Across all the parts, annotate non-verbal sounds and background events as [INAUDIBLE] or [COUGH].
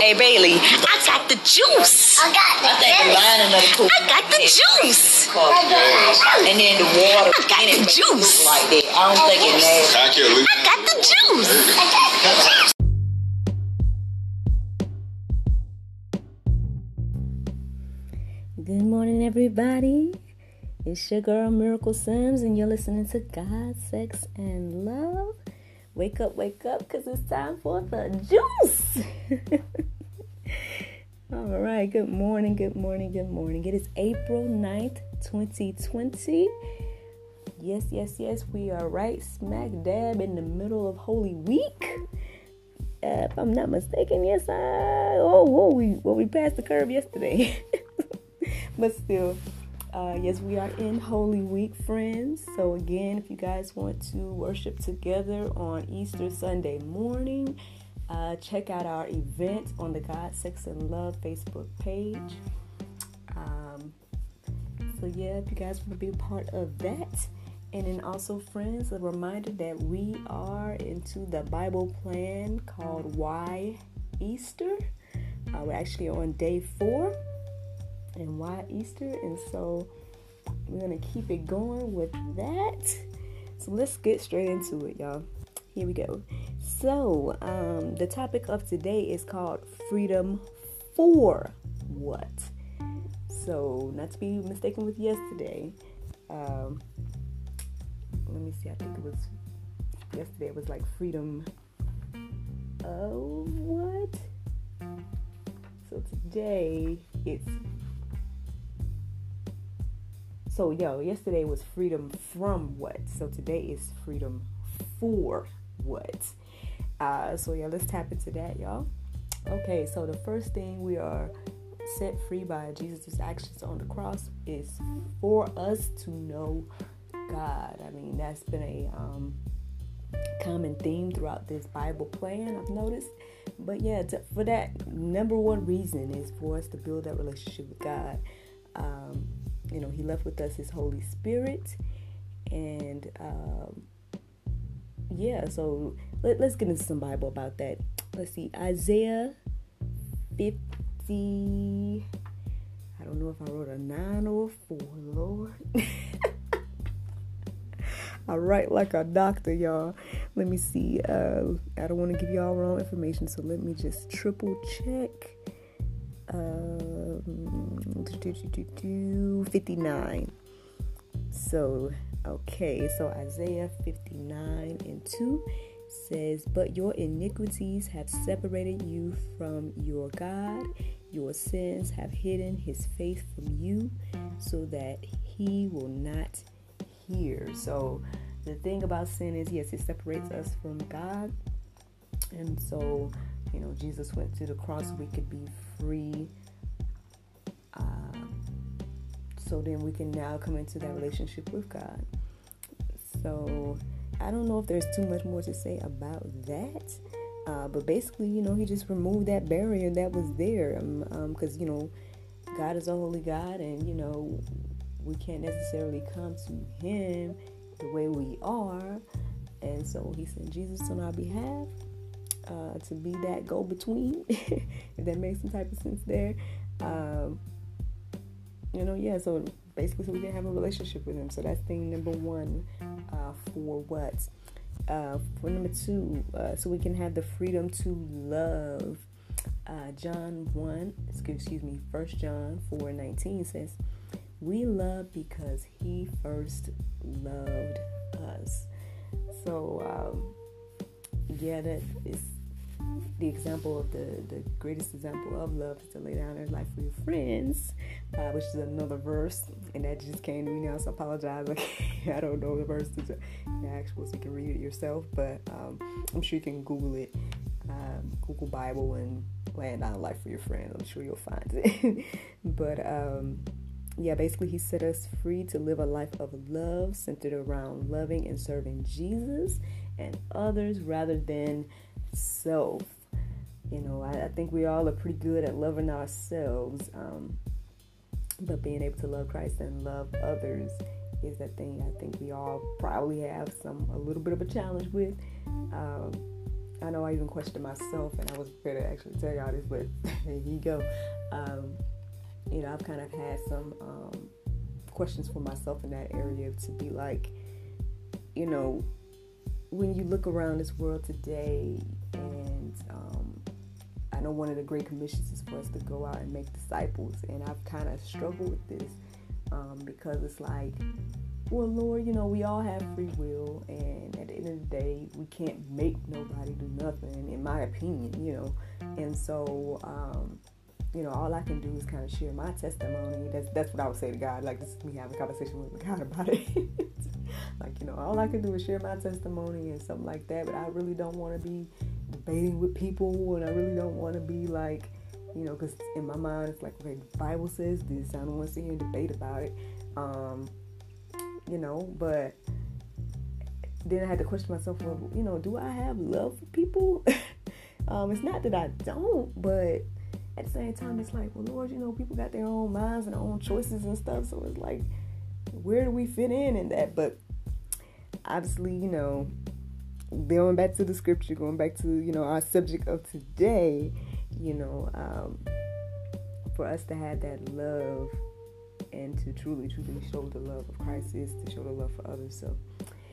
Hey Bailey, I got the juice. I got the I think the lining of the pool. I got the juice. And then the water I got the juice. like that. I don't think it nasty. I can't leave. I got the juice. Good morning, everybody. It's your girl Miracle Sims, and you're listening to God, Sex, and Love. Wake up, wake up, because it's time for the juice. [LAUGHS] All right, good morning, good morning, good morning. It is April 9th, 2020. Yes, yes, yes, we are right smack dab in the middle of Holy Week. Uh, if I'm not mistaken, yes, I. Oh, whoa, we well, we passed the curve yesterday. [LAUGHS] but still, uh, yes, we are in Holy Week, friends. So, again, if you guys want to worship together on Easter Sunday morning, uh, check out our event on the God, Sex, and Love Facebook page. Um, so, yeah, if you guys want to be part of that. And then also, friends, a reminder that we are into the Bible plan called Why Easter. Uh, we're actually on day four and why Easter. And so we're going to keep it going with that. So let's get straight into it, y'all. Here we go. So, um, the topic of today is called Freedom for What? So, not to be mistaken with yesterday. Um, let me see, I think it was yesterday, it was like Freedom. Oh, what? So, today it's so, yo, yesterday was freedom from what? So, today is freedom for what? Uh, so, yeah, let's tap into that, y'all. Okay, so the first thing we are set free by Jesus' actions on the cross is for us to know God. I mean, that's been a um, common theme throughout this Bible plan, I've noticed. But yeah, to, for that, number one reason is for us to build that relationship with God. Um, you know, He left with us His Holy Spirit. And um, yeah, so let, let's get into some Bible about that. Let's see, Isaiah 50. I don't know if I wrote a 9 or a 4, Lord. [LAUGHS] I write like a doctor, y'all. Let me see. Uh, I don't want to give y'all wrong information, so let me just triple check. Um, 59. So, okay, so Isaiah 59 and 2 says, But your iniquities have separated you from your God, your sins have hidden his face from you, so that he will not hear. So, the thing about sin is, yes, it separates us from God, and so, you know, Jesus went to the cross we could be free. Uh, so then we can now come into that relationship with God. So I don't know if there's too much more to say about that. Uh, but basically, you know, he just removed that barrier that was there. Because, um, um, you know, God is a holy God, and, you know, we can't necessarily come to him the way we are. And so he sent Jesus on our behalf uh, to be that go between, [LAUGHS] if that makes some type of sense there. Um, you know, yeah, so basically, so we can have a relationship with him. So that's thing number one uh, for what? Uh, for number two, uh, so we can have the freedom to love. Uh, John 1, excuse me, First John 4 19 says, We love because he first loved us. So, um, yeah, that is the example of the the greatest example of love is to lay down your life for your friends, uh, which is another verse, and that just came to me now. So I apologize. [LAUGHS] Okay, I don't know the verse the actual, so you can read it yourself. But um, I'm sure you can Google it, um, Google Bible, and laying down life for your friends. I'm sure you'll find it. [LAUGHS] but um, yeah, basically, he set us free to live a life of love centered around loving and serving Jesus and others rather than self. You know, I, I, think we all are pretty good at loving ourselves, um, but being able to love Christ and love others is that thing I think we all probably have some a little bit of a challenge with. Um, I know I even questioned myself, and I was prepared to actually tell y'all this, but [LAUGHS] here you go. Um, you know, I've kind of had some um, questions for myself in that area to be like, you know, when you look around this world today, and um, I know one of the great commissions is for us to go out and make disciples, and I've kind of struggled with this um, because it's like, well, Lord, you know, we all have free will, and at the end of the day, we can't make nobody do nothing, in my opinion, you know. And so, um, you know, all I can do is kind of share my testimony. That's that's what I would say to God. Like this is me having a conversation with God [LAUGHS] about it. like you know, all I can do is share my testimony and something like that. But I really don't want to be debating with people, and I really don't want to be like, you know, because in my mind it's like, okay, the Bible says this. I don't want to sit here and debate about it. Um, you know, but then I had to question myself, well, you know, do I have love for people? [LAUGHS] um, it's not that I don't, but at the same time, it's like, well, Lord, you know, people got their own minds and their own choices and stuff. So it's like, where do we fit in in that? But obviously, you know, going back to the scripture, going back to, you know, our subject of today, you know, um, for us to have that love and to truly, truly show the love of Christ is to show the love for others. So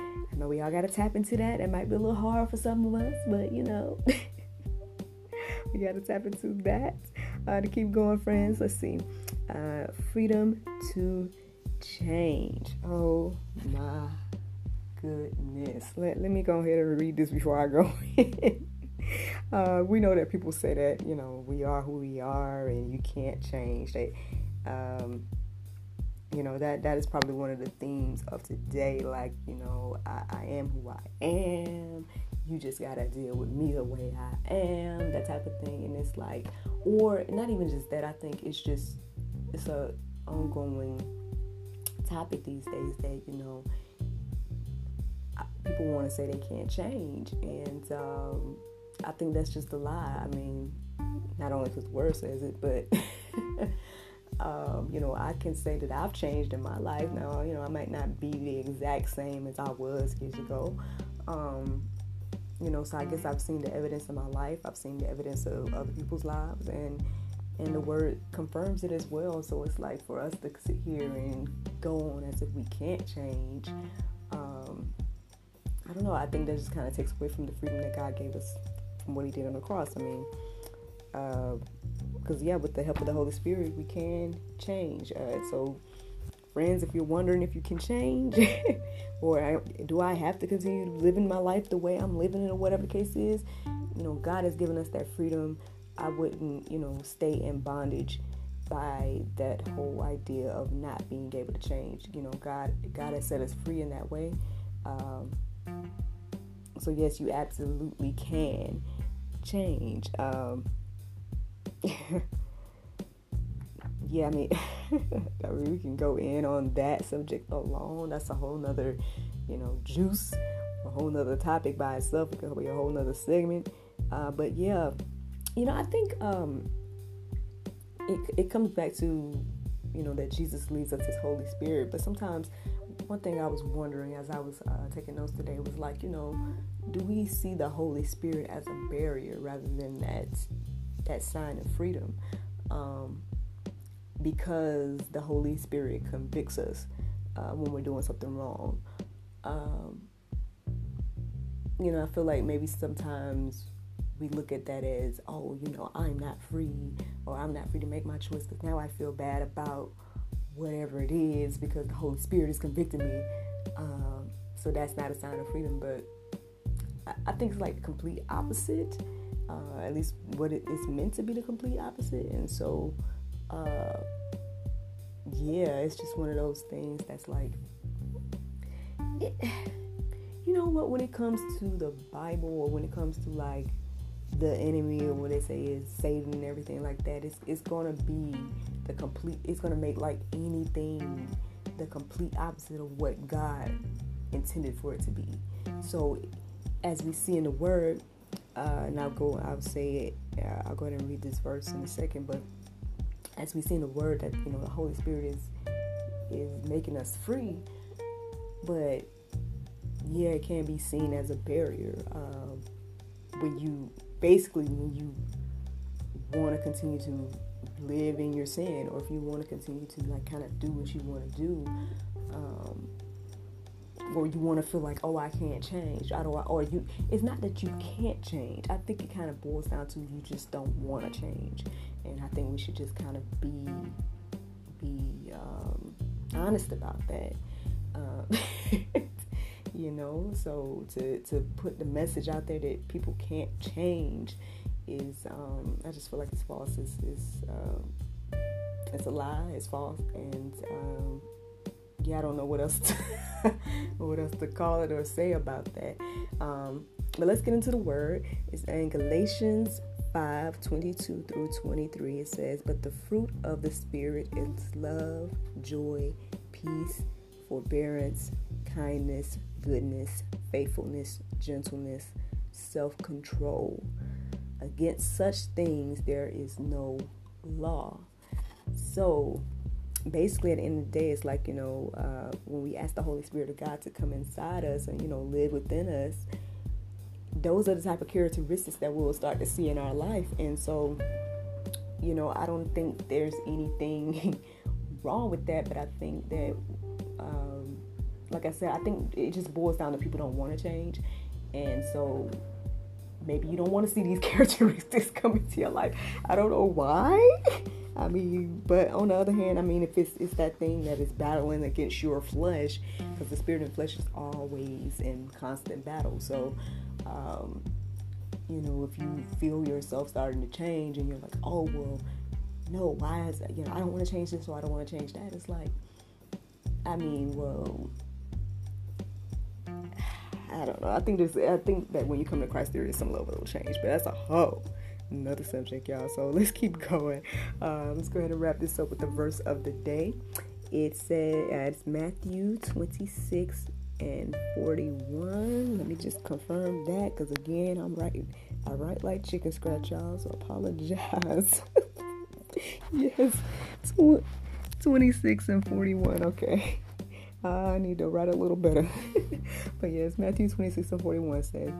I know we all got to tap into that. It might be a little hard for some of us, but you know, [LAUGHS] we got to tap into that uh, to keep going, friends. Let's see. Uh, freedom to change. Oh my goodness. Let, let me go ahead and read this before I go [LAUGHS] uh, we know that people say that, you know, we are who we are and you can't change. that um, you know that that is probably one of the themes of today like you know I, I, am who i am you just gotta deal with me the way i am that type of thing and it's like or not even just that i think it's just it's a ongoing topic these days that you know people want to say they can't change and um, i think that's just a lie i mean not only because the word says it but [LAUGHS] um, you know, I can say that I've changed in my life now. You know, I might not be the exact same as I was years ago. Um, you know, so I guess I've seen the evidence in my life. I've seen the evidence of other people's lives, and and the word confirms it as well. So it's like for us to sit here and go on as if we can't change. I don't know. I think that just kind of takes away from the freedom that God gave us from what He did on the cross. I mean, uh, because yeah with the help of the holy spirit we can change uh, so friends if you're wondering if you can change [LAUGHS] or I, do i have to continue living my life the way i'm living it or whatever the case is you know god has given us that freedom i wouldn't you know stay in bondage by that whole idea of not being able to change you know god god has set us free in that way um, so yes you absolutely can change um, [LAUGHS] yeah, I mean, [LAUGHS] I mean, we can go in on that subject alone. That's a whole nother, you know, juice, a whole nother topic by itself. It could be a whole nother segment. Uh, but yeah, you know, I think um, it, it comes back to, you know, that Jesus leads us His Holy Spirit. But sometimes, one thing I was wondering as I was uh, taking notes today was like, you know, do we see the Holy Spirit as a barrier rather than that that sign of freedom um, because the Holy Spirit convicts us uh, when we're doing something wrong. Um, you know, I feel like maybe sometimes we look at that as, oh, you know, I'm not free or I'm not free to make my choice because now I feel bad about whatever it is because the Holy Spirit is convicting me. Um, so that's not a sign of freedom, but I, I think it's like the complete opposite uh, at least what it is meant to be the complete opposite. And so, uh, yeah, it's just one of those things that's like, it, you know what? When it comes to the Bible, or when it comes to like the enemy, or what they say is Satan and everything like that, it's it's gonna be the complete. It's gonna make like anything the complete opposite of what God intended for it to be. So, as we see in the Word, uh, and I'll go, I'll say it, uh, I'll go ahead and read this verse in a second, but as we see in the word that, you know, the Holy Spirit is, is making us free, but yeah, it can be seen as a barrier. Um, when you basically when you want to continue to live in your sin or if you want to continue to like kind of do what you want to do um, or you want to feel like oh i can't change. I don't, or you it's not that you can't change. I think it kind of boils down to you just don't want to change. And i think we should just kind of be be um, honest about that um, [LAUGHS] you know? So to to put the message out there that people can't change is um, I just feel like it's false. It's, it's, um, it's a lie. It's false, and um, yeah, I don't know what else to, [LAUGHS] what else to call it or say about that. Um, but let's get into the word. It's in Galatians 5 22 through 23. It says, But the fruit of the Spirit is love, joy, peace, forbearance, kindness, goodness, faithfulness, gentleness, self control. Against such things there is no law. So basically at the end of the day it's like you know uh, when we ask the holy spirit of god to come inside us and you know live within us those are the type of characteristics that we'll start to see in our life and so you know i don't think there's anything [LAUGHS] wrong with that but i think that um, like i said i think it just boils down to people don't want to change and so maybe you don't want to see these [LAUGHS] characteristics come into your life. I don't know why. I mean, but on the other hand, I mean, if it's it's that thing that is battling against your flesh, because the spirit and flesh is always in constant battle. So, um, you know, if you feel yourself starting to change, and you're like, oh well, no, why is that? You know, I don't want to change this, so I don't want to change that. It's like, I mean, well, I don't know. I think there's I think that when you come to Christ there is some level of change, but that's a whole another subject, y'all. So let's keep going. Um, let's go ahead and wrap this up with the verse of the day. It says uh, it's Matthew 26 and 41. Let me just confirm that because again I'm writing I write like chicken scratch, y'all. So apologize. [LAUGHS] yes, 26 and 41. Okay. I need to write a little better. [LAUGHS] but yes, Matthew 26 and 41 says,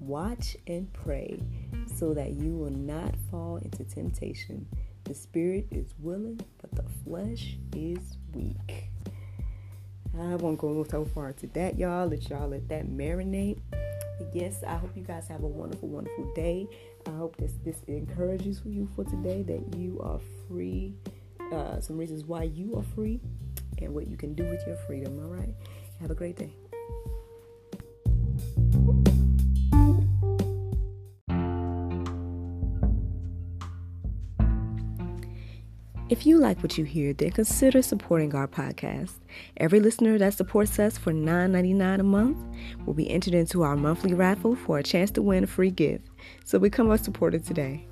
Watch and pray so that you will not fall into temptation. The spirit is willing, but the flesh is weak. I won't go so far into that, y'all. Let y'all let that marinate. Yes, I hope you guys have a wonderful, wonderful day. I hope this this encourages you for today that you are free. Uh, some reasons why you are free and what you can do with your freedom. All right. Have a great day. If you like what you hear, then consider supporting our podcast. Every listener that supports us for $9.99 a month will be entered into our monthly raffle for a chance to win a free gift. So become a supporter today.